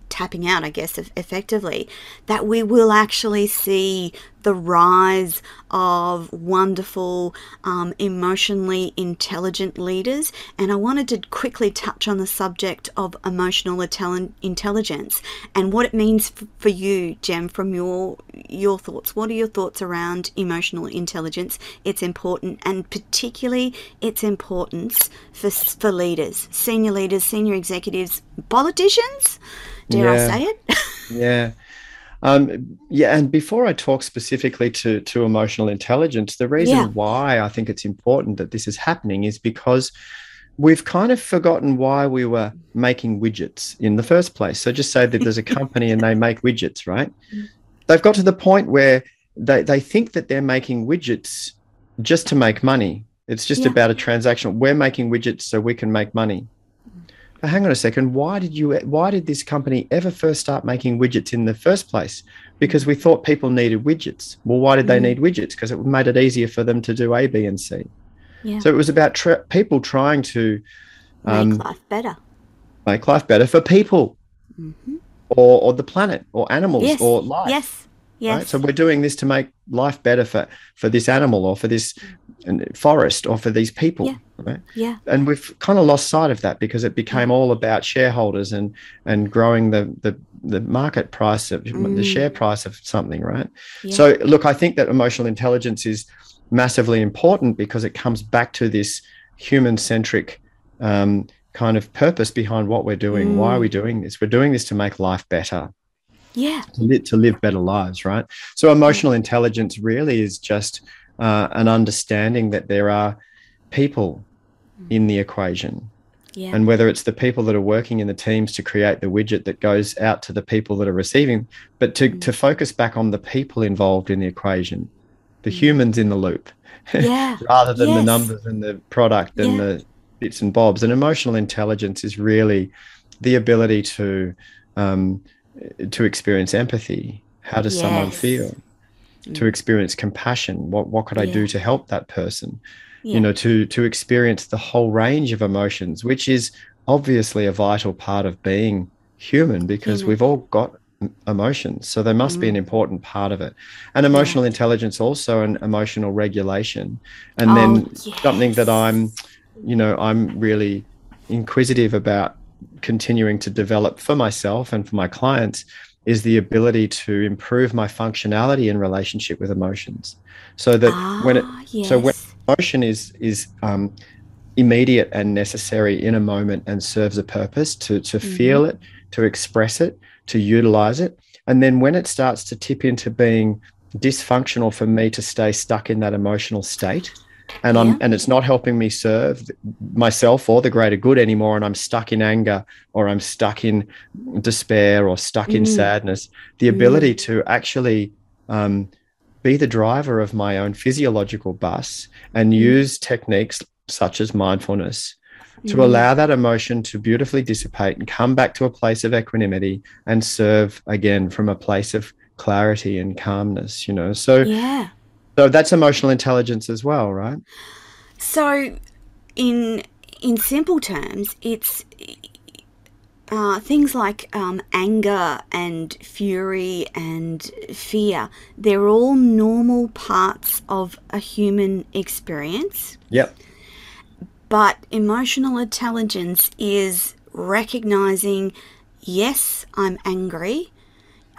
tapping out, I guess, effectively, that we will actually see the rise of wonderful, um, emotionally intelligent leaders. And I wanted to quickly touch on the subject of emotional intelli- intelligence and what it means f- for you, Jem, from your your thoughts. What are your thoughts around emotional intelligence? Its important, and particularly its importance for for leaders, senior leaders, senior executives, politicians. Dare I say it? Yeah. Um, yeah, and before I talk specifically to, to emotional intelligence, the reason Yeah. why I think it's important that this is happening is because we've kind of forgotten why we were making widgets in the first place. So just say that there's a company and they make widgets, right? They've got to the point where they, they think that they're making widgets just to make money. It's just Yeah. about a transaction. We're making widgets so we can make money. Hang on a second. Why did you? Why did this company ever first start making widgets in the first place? Because we thought people needed widgets. Well, why did they Mm. need widgets? Because it made it easier for them to do A, B, and C. Yeah. So it was about tra- people trying to Make um, life better. make life better for people, hmm or or the planet, or animals, Yes. or life. Yes. Yes. Right? So we're doing this to make life better for for this animal, or for this uh, forest, or for these people. Yeah. Right? yeah. and we've kind of lost sight of that because it became all about shareholders and and growing the the, the market price of the Mm. share price of something right Yeah. so look i think that emotional intelligence is massively important because it comes back to this human centric um, kind of purpose behind what we're doing. Why are Mm. we doing this? We're doing this to make life better, Yeah. to, li- to live better lives, right? So, emotional intelligence really is just uh, an understanding that there are people in the equation. Yeah. And whether it's the people that are working in the teams to create the widget that goes out to the people that are receiving, but to, Mm. to focus back on the people involved in the equation, the Mm. humans in the loop, yeah. rather than the numbers and the product and Yeah. the bits and bobs. And emotional intelligence is really the ability to um, to experience empathy. How does someone Yes. Feel? To Mm. experience compassion. What what could I do to help that person? Yeah. You know, to to experience the whole range of emotions, which is obviously a vital part of being human because Human. we've all got emotions so they must be an Mm. important part of it and emotional intelligence also an emotional regulation and Oh, then something that i'm you know i'm really inquisitive about continuing to develop for myself and for my clients is the ability to improve my functionality in relationship with emotions so that when it Ah, yes. so when emotion is is um, immediate and necessary in a moment and serves a purpose to to Mhm. feel it to express it to utilize it and then when it starts to tip into being dysfunctional for me to stay stuck in that emotional state and Yeah. i'm and it's not helping me serve myself or the greater good anymore and i'm stuck in anger or i'm stuck in despair or stuck in Mm. sadness the ability to actually um, be the driver of my own physiological bus and Mm. use techniques such as mindfulness to Mm. allow that emotion to beautifully dissipate and come back to a place of equanimity and serve again from a place of clarity and calmness you know so yeah. So that's emotional intelligence as well right So, in in simple terms, it's uh, things like um, anger and fury and fear. They're all normal parts of a human experience. yep But emotional intelligence is recognizing, yes, I'm angry.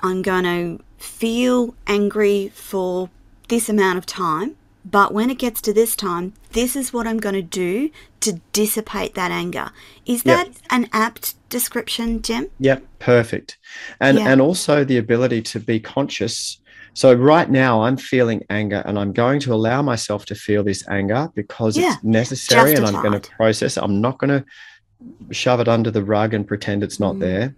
I'm going to feel angry for this amount of time. But when it gets to this time, this is what I'm going to do to dissipate that anger. Is Yep. that an apt description, Jem? Yep, perfect. And Yeah. and also the ability to be conscious. So right now I'm feeling anger and I'm going to allow myself to feel this anger because Yeah, it's necessary and I'm going to process. it. I'm not going to shove it under the rug and pretend it's not Mm. there,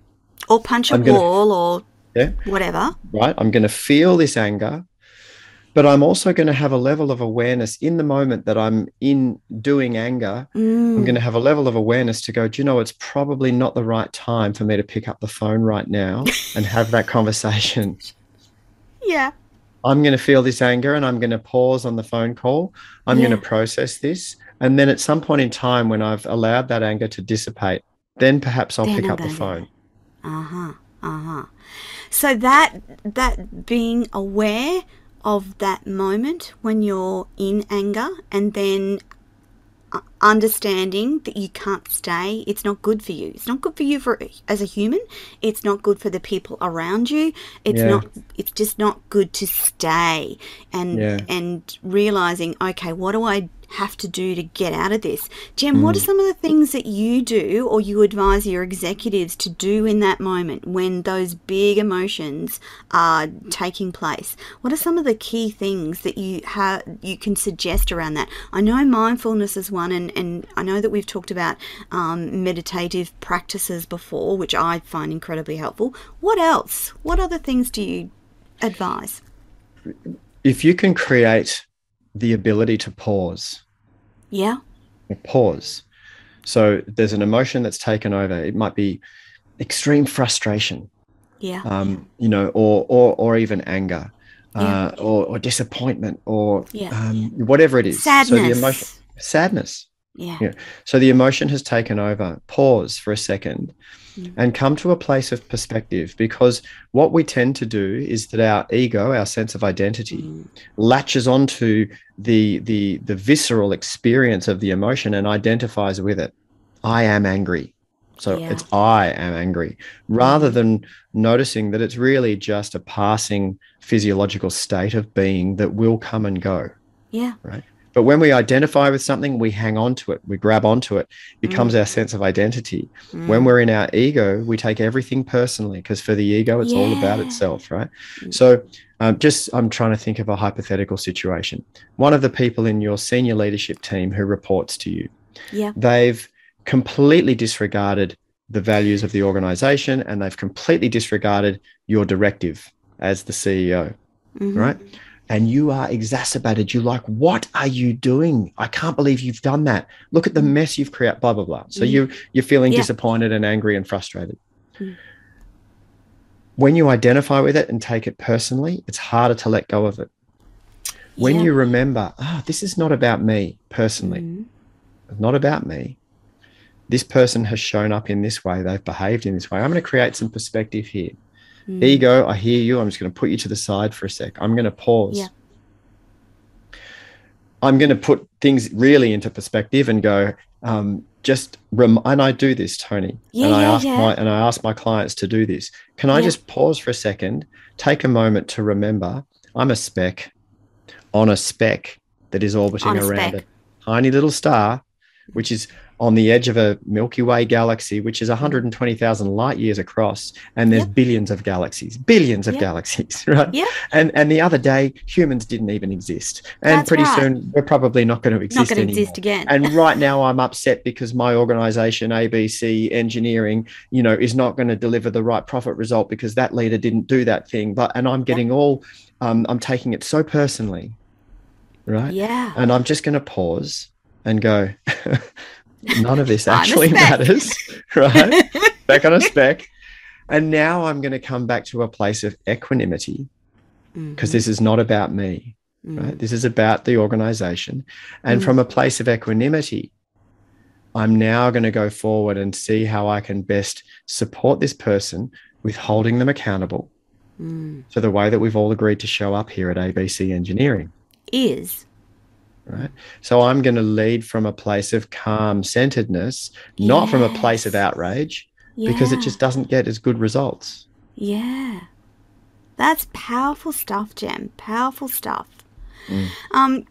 Or punch a I'm gonna- wall or Yeah. whatever. right? I'm going to feel this anger, but I'm also going to have a level of awareness in the moment that I'm in doing anger. I'm Mm. going to have a level of awareness to go, do you know, it's probably not the right time for me to pick up the phone right now and have that conversation. Yeah. I'm going to feel this anger and I'm going to pause on the phone call. I'm Yeah. going to process this. And then at some point in time, when I've allowed that anger to dissipate, then perhaps I'll Then pick I'm up the gonna do it. phone. Uh-huh. Uh-huh. So that that being aware of that moment when you're in anger and then uh, understanding that you can't stay it's not good for you it's not good for you for as a human it's not good for the people around you it's Yeah. not it's just not good to stay and Yeah. and realizing okay what do i have to do to get out of this. Jem what are Mm. some of the things that you do or you advise your executives to do in that moment when those big emotions are taking place? What are some of the key things that you have you can suggest around that? I know mindfulness is one and, and i know that we've talked about um, meditative practices before which i find incredibly helpful. What else? What other things do you advise? If you can create the ability to pause, yeah pause. So there's an emotion that's taken over. It might be extreme frustration, yeah um, you know, or or or even anger, Yeah. uh, or or disappointment, or Yeah. um, whatever it is. sadness So the emotion, sadness. Yeah Yeah. So the emotion has taken over. Pause for a second Mm. and come to a place of perspective because what we tend to do is that our ego, our sense of identity, Mm. latches onto the the the visceral experience of the emotion and identifies with it. I am angry. So Yeah. it's I am angry rather Mhm. than noticing that it's really just a passing physiological state of being that will come and go yeah But when we identify with something, we hang on to it, we grab onto it, becomes our sense of identity. Mm. When we're in our ego, we take everything personally because for the ego, it's all about itself, right? Mm. So, um, just I'm trying to think of a hypothetical situation. One of the people in your senior leadership team who reports to you, yeah, they've completely disregarded the values of the organization and they've completely disregarded your directive as the CEO, mhm. right? And you are exacerbated. You're like, what are you doing? I can't believe you've done that. Look at the mess you've created, blah, blah, blah. So Mm. you you're feeling Yeah. disappointed and angry and frustrated. Mm. When you identify with it and take it personally, it's harder to let go of it. When Yeah. you remember, ah, this is not about me personally it's not about me. This person has shown up in this way. They've behaved in this way. I'm going to create some perspective here. Mm. Ego, I hear you. I'm just going to put you to the side for a sec. I'm going to pause. Yeah. I'm going to put things really into perspective and go, um, just rem- and I do this, Toni. Yeah, and I yeah, ask yeah. my and I ask my clients to do this. Can I just pause for a second, take a moment to remember I'm a speck on a speck that is orbiting around speck. a tiny little star, which is on the edge of a Milky Way galaxy, which is 120,000 light years across, and there's Yep. billions of galaxies, billions of Yep. galaxies, right? Yep. And and the other day, humans didn't even exist, and That's pretty right. soon we're probably not going to exist Not going to anymore. exist again. And right now, I'm upset because my organization, ABC Engineering, you know, is not going to deliver the right profit result because that leader didn't do that thing. But and I'm getting all, um, I'm taking it so personally, right? yeah. And I'm just going to pause and go, none of this actually matters, right? Back on a speck. And now I'm going to come back to a place of equanimity because this is not about me, Mhm. right? This is about the organization. And Mm. from a place of equanimity, I'm now going to go forward and see how I can best support this person with holding them accountable Mm. to the way that we've all agreed to show up here at ABC Engineering. Is right? So I'm going to lead from a place of calm centeredness, not from a place of outrage, because it just doesn't get as good results. Yeah. That's powerful stuff, Jem. Powerful stuff. Mm. Um,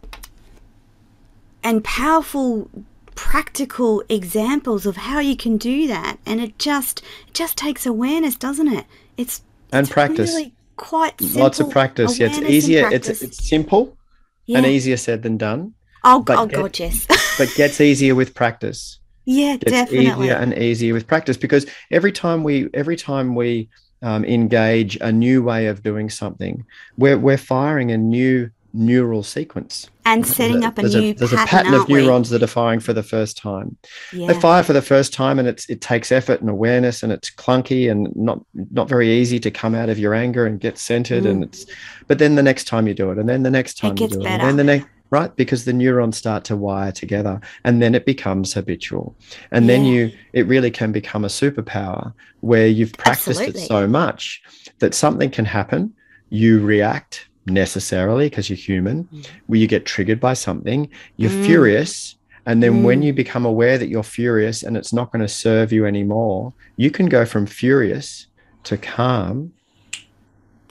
and powerful practical examples of how you can do that. And it just it just takes awareness, doesn't it? It's And it's practice. Really quite Lots of practice. Yeah, it's easier. It's it's simple yeah. and easier said than done, Oh, but oh get- God, yes. but gets easier with practice. yeah, Gets definitely. easier and easier with practice because every time we every time we um, engage a new way of doing something, we're we're firing a new neural sequence. and setting up a there's new there's pattern, a pattern of aren't we? neurons that are firing for the first time. Yeah. they fire for the first time and it's it takes effort and awareness and it's clunky and not not very easy to come out of your anger and get centered and Mm. it's but then the next time you do it and then the next time you gets do it better. and then the next right because the neurons start to wire together and then it becomes habitual and then you it really can become a superpower where you've practiced Absolutely. it so much that something can happen you react necessarily because you're human Mm. where you get triggered by something you're Mm. furious and then when Mm. you become aware that you're furious and it's not going to serve you anymore you can go from furious to calm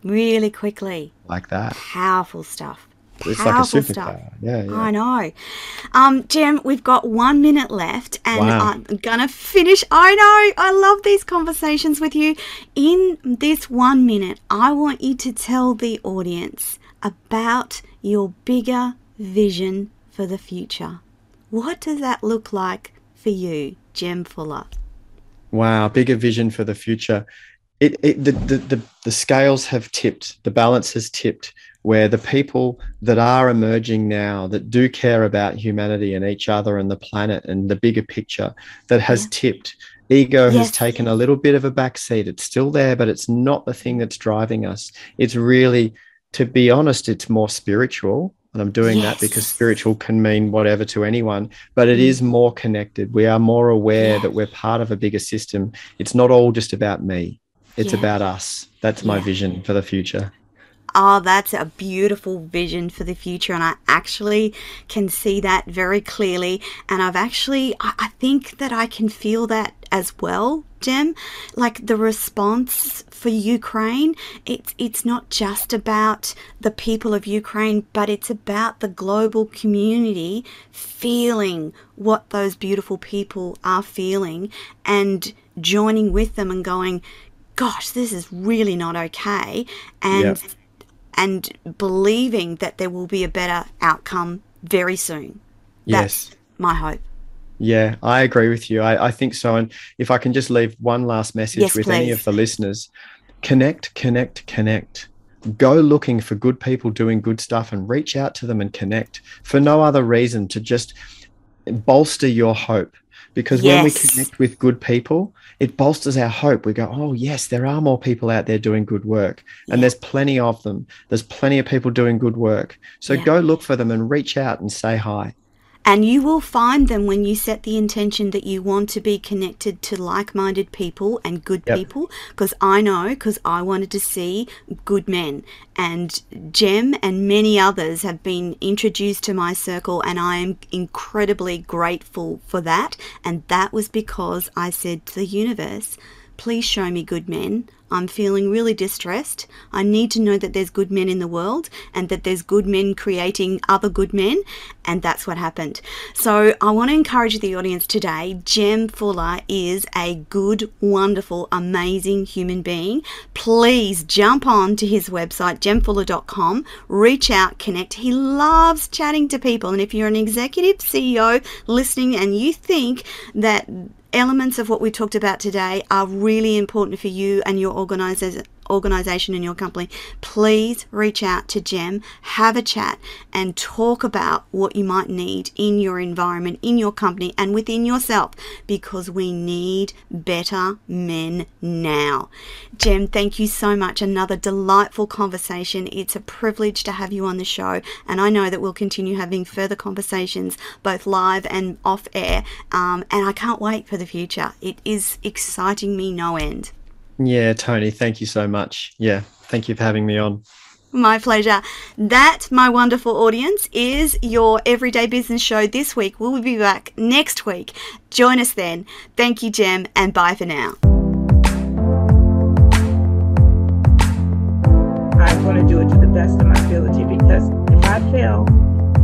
really quickly. like that Powerful stuff. It's like a Powerful superpower stuff. yeah, yeah. I know. Um, Jem, we've got one minute left, and Wow. I'm gonna finish. I know. I love these conversations with you. In this one minute, I want you to tell the audience about your bigger vision for the future. What does that look like for you, Jem Fuller? Wow, bigger vision for the future. It, it the, the, the, the scales have tipped, the balance has tipped, where the people that are emerging now that do care about humanity and each other and the planet and the bigger picture, that has Yeah. tipped. Ego has taken a little bit of a backseat. It's still there, but it's not the thing that's driving us. It's really, to be honest, it's more spiritual. And I'm doing that because spiritual can mean whatever to anyone, but it Mm. more connected. We are more aware Yeah. that we're part of a bigger system. It's not all just about me, it's Yeah. about us. That's my vision for the future. Oh, that's a beautiful vision for the future. And I actually can see that very clearly. And I've actually, I think that I can feel that as well, Jem. Like the response for Ukraine, it's it's not just about the people of Ukraine, but it's about the global community feeling what those beautiful people are feeling and joining with them and going, gosh, this is really not okay. And. And believing that there will be a better outcome very soon. That's yes. my hope. Yeah, I agree with you. I, I think so. And if I can just leave one last message yes, with please. any of the listeners connect, connect, connect. Go looking for good people doing good stuff and reach out to them and connect for no other reason to just bolster your hope because yes. when we connect with good people, it bolsters our hope. We go, oh, yes, there are more people out there doing good work, yeah. and there's plenty of them. There's plenty of people doing good work. So yeah. go look for them and reach out and say hi. And you will find them when you set the intention that you want to be connected to like minded people and good yep. people. Because I know, because I wanted to see good men. And Jem and many others have been introduced to my circle, and I am incredibly grateful for that. And that was because I said to the universe, please show me good men. I'm feeling really distressed. I need to know that there's good men in the world and that there's good men creating other good men. And that's what happened. So I want to encourage the audience today. Jem Fuller is a good, wonderful, amazing human being. Please jump on to his website, jemfuller.com, reach out, connect. He loves chatting to people. And if you're an executive CEO listening and you think that elements of what we talked about today are really important for you and your organization organization in your company, please reach out to Jem, have a chat, and talk about what you might need in your environment, in your company, and within yourself because we need better men now. Jem, thank you so much. Another delightful conversation. It's a privilege to have you on the show, and I know that we'll continue having further conversations, both live and off air. Um, and I can't wait for the future. It is exciting me no end. Yeah, Toni, thank you so much. Yeah, thank you for having me on. My pleasure. That, my wonderful audience, is your everyday business show this week. We'll be back next week. Join us then. Thank you, Jem, and bye for now. I'm going to do it to the best of my ability because if I fail,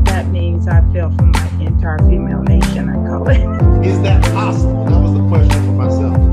that means I fail for my entire female nation, I call it. Is that possible? That was the question for myself.